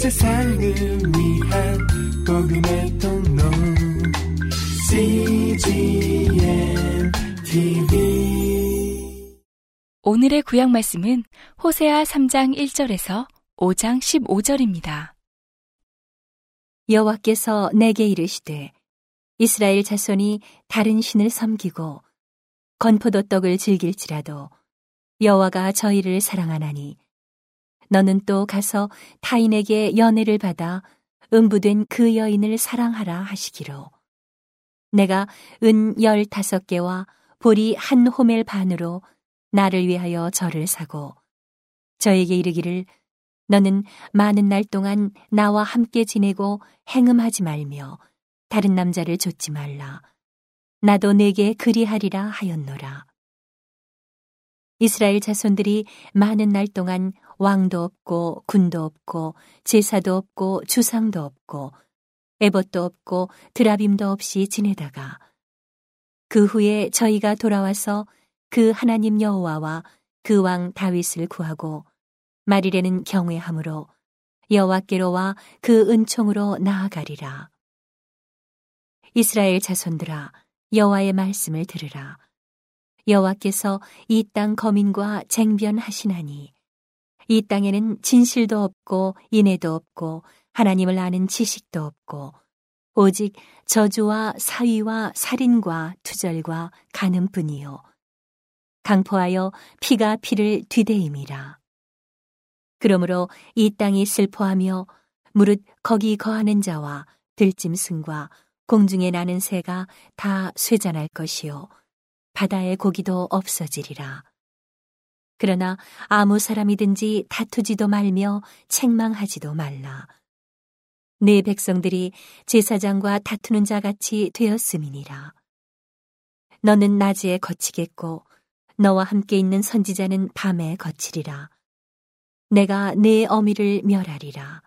세상을 위한 복음의 통로 CGM TV 오늘의 구약 말씀은 호세아 3장 1절에서 5장 15절입니다. 여호와께서 내게 이르시되 이스라엘 자손이 다른 신을 섬기고 건포도 떡을 즐길지라도 여호와가 저희를 사랑하나니 너는 또 가서 타인에게 연애를 받아 음부된 그 여인을 사랑하라 하시기로 내가 은 열다섯 개와 보리 한 호멜 반으로 나를 위하여 절을 사고 저에게 이르기를 너는 많은 날 동안 나와 함께 지내고 행음하지 말며 다른 남자를 좇지 말라. 나도 내게 그리하리라 하였노라. 이스라엘 자손들이 많은 날 동안 왕도 없고 군도 없고 제사도 없고 주상도 없고 에봇도 없고 드라빔도 없이 지내다가 그 후에 저희가 돌아와서 그 하나님 여호와와 그 왕 다윗을 구하고 말일에는 경외함으로 여호와께로와 그 은총으로 나아가리라. 이스라엘 자손들아 여호와의 말씀을 들으라. 여호와께서 이 땅 거민과 쟁변하시나니 이 땅에는 진실도 없고 인애도 없고 하나님을 아는 지식도 없고 오직 저주와 사위와 살인과 투절과 가늠뿐이요. 강포하여 피가 피를 뒤대임이라. 그러므로 이 땅이 슬퍼하며 무릇 거기 거하는 자와 들짐승과 공중에 나는 새가 다 쇠잔할 것이요 바다의 고기도 없어지리라. 그러나 아무 사람이든지 다투지도 말며 책망하지도 말라. 네 백성들이 제사장과 다투는 자 같이 되었음이니라. 너는 낮에 거치겠고 너와 함께 있는 선지자는 밤에 거치리라. 내가 네 어미를 멸하리라.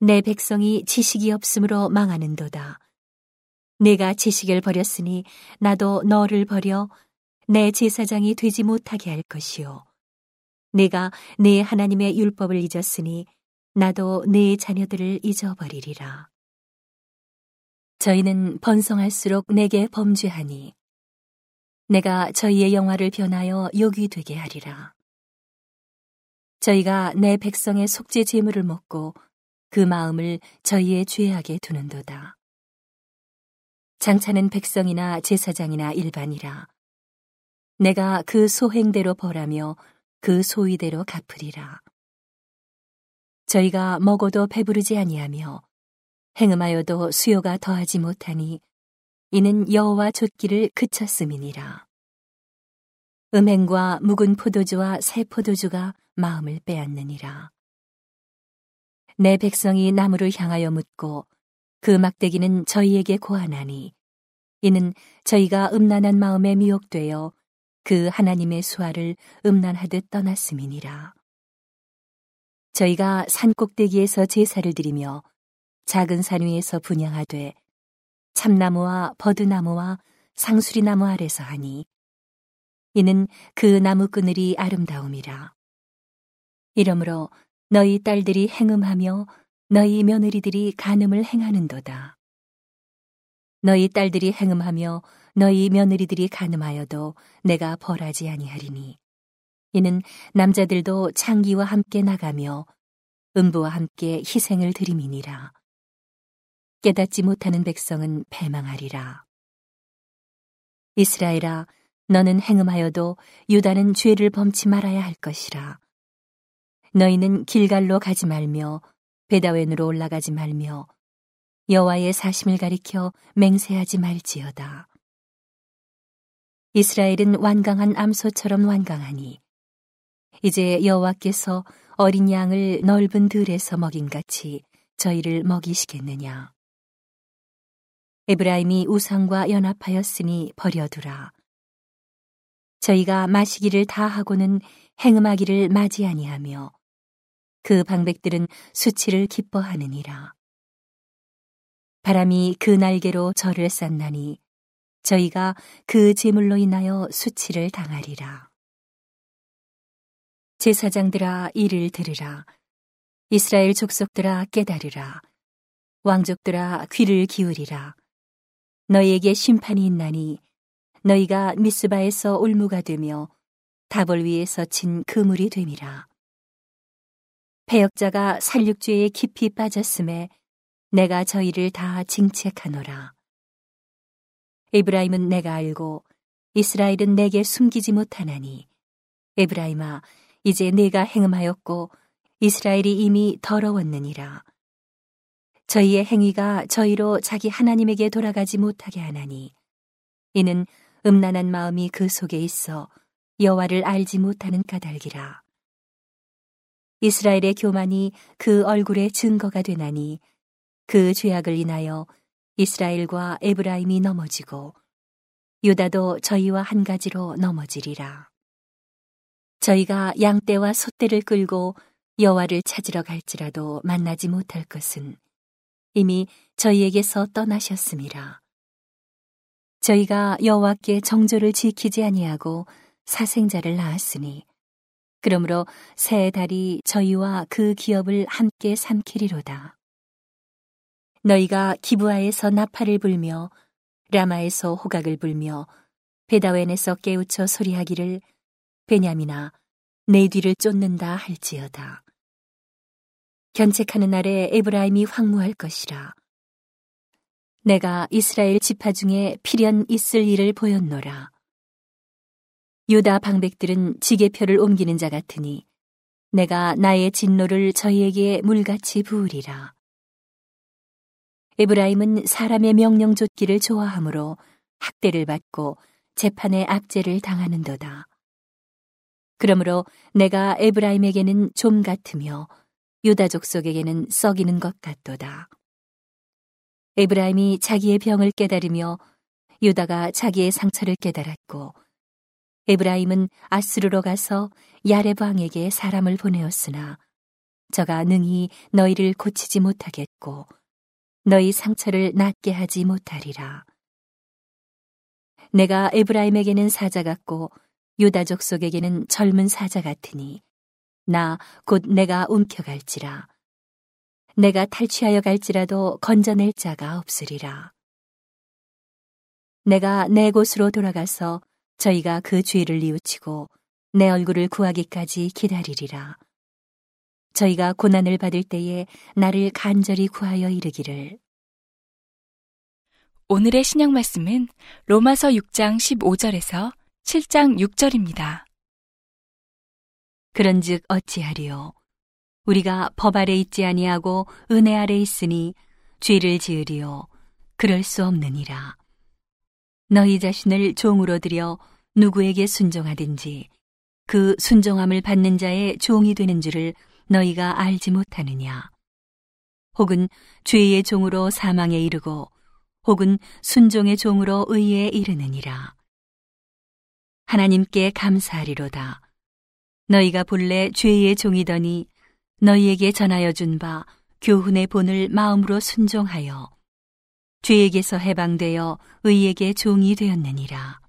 내 백성이 지식이 없으므로 망하는도다. 내가 지식을 버렸으니 나도 너를 버려 내 제사장이 되지 못하게 할 것이요. 내가 내 하나님의 율법을 잊었으니 나도 내 자녀들을 잊어버리리라. 저희는 번성할수록 내게 범죄하니 내가 저희의 영화를 변하여 욕이 되게 하리라. 저희가 내 백성의 속죄 제물을 먹고 그 마음을 저희의 죄악에 두는도다. 장차는 백성이나 제사장이나 일반이라. 내가 그 소행대로 벌하며 그 소위대로 갚으리라. 저희가 먹어도 배부르지 아니하며 행음하여도 수요가 더하지 못하니 이는 여호와 좇기를 그쳤음이니라. 음행과 묵은 포도주와 새 포도주가 마음을 빼앗느니라. 내 백성이 나무를 향하여 묻고 그 막대기는 저희에게 고하나니 이는 저희가 음란한 마음에 미혹되어 그 하나님의 수화를 음란하듯 떠났음이니라. 저희가 산 꼭대기에서 제사를 드리며 작은 산 위에서 분양하되 참나무와 버드나무와 상수리나무 아래서 하니 이는 그 나무 그늘이 아름다움이라. 이러므로 너희 딸들이 행음하며 너희 며느리들이 간음을 행하는도다. 너희 딸들이 행음하며 너희 며느리들이 간음하여도 내가 벌하지 아니하리니 이는 남자들도 창기와 함께 나가며 음부와 함께 희생을 드림이니라. 깨닫지 못하는 백성은 패망하리라. 이스라엘아, 너는 행음하여도 유다는 죄를 범치 말아야 할 것이라. 너희는 길갈로 가지 말며 베다웬으로 올라가지 말며 여호와의 사심을 가리켜 맹세하지 말지어다. 이스라엘은 완강한 암소처럼 완강하니 이제 여호와께서 어린 양을 넓은 들에서 먹인 같이 저희를 먹이시겠느냐. 에브라임이 우상과 연합하였으니 버려두라. 저희가 마시기를 다 하고는 행음하기를 맞이 아니하며 그 방백들은 수치를 기뻐하느니라. 바람이 그 날개로 저를 쌌나니 저희가 그 제물로 인하여 수치를 당하리라. 제사장들아 이를 들으라. 이스라엘 족속들아 깨달으라. 왕족들아 귀를 기울이라. 너희에게 심판이 있나니 너희가 미스바에서 올무가 되며 다벌 위에서 친 그물이 됨이라. 배역자가 살육죄에 깊이 빠졌음에 내가 저희를 다 징책하노라. 에브라임은 내가 알고 이스라엘은 내게 숨기지 못하나니 에브라임아 이제 내가 행음하였고 이스라엘이 이미 더러웠느니라. 저희의 행위가 저희로 자기 하나님에게 돌아가지 못하게 하나니 이는 음란한 마음이 그 속에 있어 여호와를 알지 못하는 까닭이라. 이스라엘의 교만이 그 얼굴의 증거가 되나니 그 죄악을 인하여 이스라엘과 에브라임이 넘어지고 유다도 저희와 한 가지로 넘어지리라. 저희가 양떼와 소떼를 끌고 여호와를 찾으러 갈지라도 만나지 못할 것은 이미 저희에게서 떠나셨음이라. 저희가 여호와께 정조를 지키지 아니하고 사생자를 낳았으니 그러므로 새 달이 저희와 그 기업을 함께 삼키리로다. 너희가 기부하에서 나팔을 불며 라마에서 호각을 불며 베다웬에서 깨우쳐 소리하기를 베냐미나 내 뒤를 쫓는다 할지어다. 견책하는 날에 에브라임이 황무할 것이라. 내가 이스라엘 지파 중에 필연 있을 일을 보였노라. 유다 방백들은 지게표를 옮기는 자 같으니 내가 나의 진노를 저희에게 물같이 부으리라. 에브라임은 사람의 명령 좇기를 좋아하므로 학대를 받고 재판의 악재를 당하는도다. 그러므로 내가 에브라임에게는 좀 같으며 유다족 속에게는 썩이는 것 같도다. 에브라임이 자기의 병을 깨달으며 유다가 자기의 상처를 깨달았고 에브라임은 아스르로 가서 야레브 왕에게 사람을 보내었으나 저가 능히 너희를 고치지 못하겠고 너희 상처를 낫게 하지 못하리라. 내가 에브라임에게는 사자 같고 유다족 속에게는 젊은 사자 같으니 나 곧 내가 움켜갈지라. 내가 탈취하여 갈지라도 건져낼 자가 없으리라. 내가 내 곳으로 돌아가서 저희가 그 죄를 뉘우치고 내 얼굴을 구하기까지 기다리리라. 저희가 고난을 받을 때에 나를 간절히 구하여 이르기를. 오늘의 신약 말씀은 로마서 6장 15절에서 7장 6절입니다. 그런즉 어찌하리요? 우리가 법 아래 있지 아니하고 은혜 아래 있으니 죄를 지으리요 그럴 수 없느니라 너희 자신을 종으로 들여 누구에게 순종하든지 그 순종함을 받는 자의 종이 되는 줄을 너희가 알지 못하느냐? 혹은 죄의 종으로 사망에 이르고 혹은 순종의 종으로 의에 이르느니라? 하나님께 감사하리로다. 너희가 본래 죄의 종이더니 너희에게 전하여 준 바 교훈의 본을 마음으로 순종하여 죄에게서 해방되어 의에게 종이 되었느니라.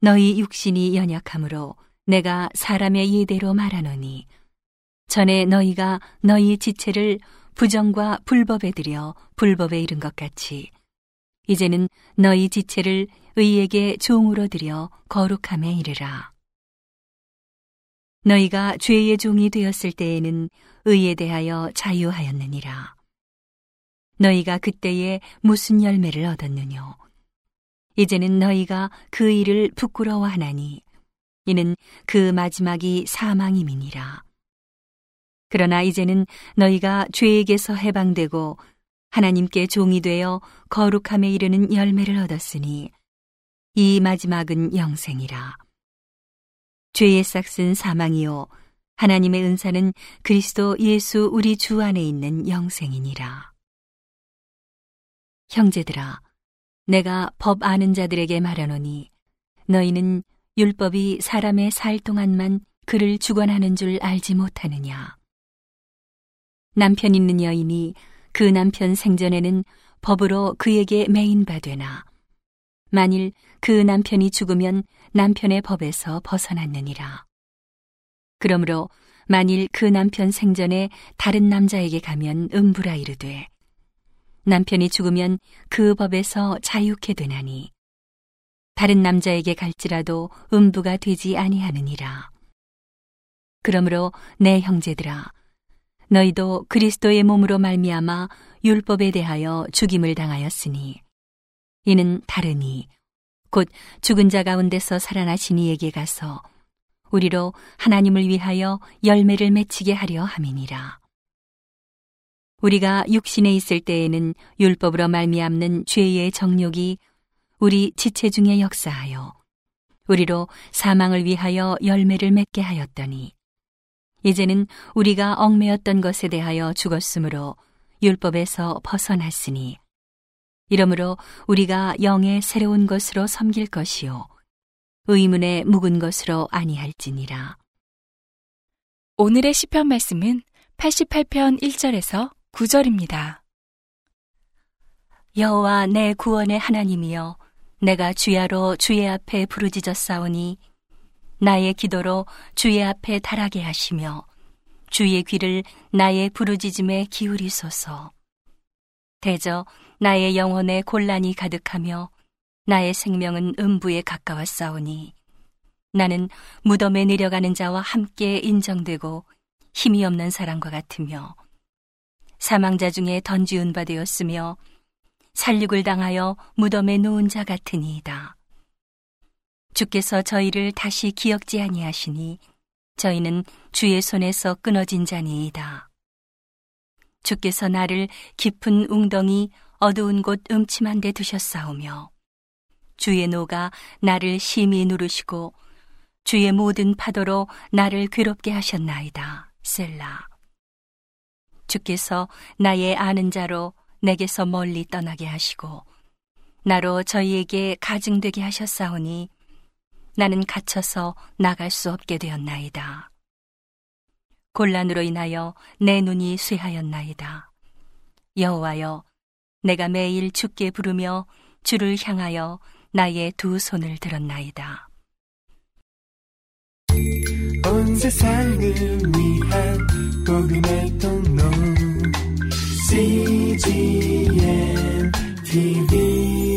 너희 육신이 연약함으로 내가 사람의 예대로 말하노니 전에 너희가 너희 지체를 부정과 불법에 들여 불법에 이른 것 같이 이제는 너희 지체를 의에게 종으로 들여 거룩함에 이르라. 너희가 죄의 종이 되었을 때에는 의에 대하여 자유하였느니라. 너희가 그때에 무슨 열매를 얻었느뇨? 이제는 너희가 그 일을 부끄러워하나니 이는 그 마지막이 사망임이니라. 그러나 이제는 너희가 죄에게서 해방되고 하나님께 종이 되어 거룩함에 이르는 열매를 얻었으니 이 마지막은 영생이라. 죄의 싹슨 사망이요 하나님의 은사는 그리스도 예수 우리 주 안에 있는 영생이니라. 형제들아, 내가 법 아는 자들에게 말하노니 너희는 율법이 사람의 살 동안만 그를 주관하는 줄 알지 못하느냐. 남편 있는 여인이 그 남편 생전에는 법으로 그에게 매인바 되나 만일 그 남편이 죽으면 남편의 법에서 벗어났느니라. 그러므로 만일 그 남편 생전에 다른 남자에게 가면 음부라 이르되 남편이 죽으면 그 법에서 자유케 되나니 다른 남자에게 갈지라도 음부가 되지 아니하느니라. 그러므로 내 형제들아 너희도 그리스도의 몸으로 말미암아 율법에 대하여 죽임을 당하였으니 이는 다르니 곧 죽은 자 가운데서 살아나신 이에게 가서 우리로 하나님을 위하여 열매를 맺히게 하려 함이니라. 우리가 육신에 있을 때에는 율법으로 말미암는 죄의 정욕이 우리 지체 중에 역사하여 우리로 사망을 위하여 열매를 맺게 하였더니 이제는 우리가 얽매였던 것에 대하여 죽었으므로 율법에서 벗어났으니 이러므로 우리가 영의 새로운 것으로 섬길 것이요 의문의 묵은 것으로 아니할지니라. 오늘의 시편 말씀은 88편 1절에서 9절입니다. 여호와 내 구원의 하나님이여 내가 주야로 주의 앞에 부르짖었사오니 나의 기도로 주의 앞에 달하게 하시며 주의 귀를 나의 부르짖음에 기울이소서. 대저 나의 영혼에 곤란이 가득하며 나의 생명은 음부에 가까웠사오니 나는 무덤에 내려가는 자와 함께 인정되고 힘이 없는 사람과 같으며 사망자 중에 던지운 바 되었으며 살육을 당하여 무덤에 놓은 자 같으니이다. 주께서 저희를 다시 기억지 아니하시니 저희는 주의 손에서 끊어진 자니이다. 주께서 나를 깊은 웅덩이 어두운 곳 음침한 데 두셨사오며 주의 노가 나를 심히 누르시고 주의 모든 파도로 나를 괴롭게 하셨나이다. 셀라. 주께서 나의 아는 자로 내게서 멀리 떠나게 하시고 나로 저희에게 가증되게 하셨사오니 나는 갇혀서 나갈 수 없게 되었나이다. 곤란으로 인하여 내 눈이 쇠하였나이다. 여호와여, 내가 매일 주께 부르며 주를 향하여 나의 두 손을 들었나이다. 온 세상을 위한 복음의 통로 CGM TV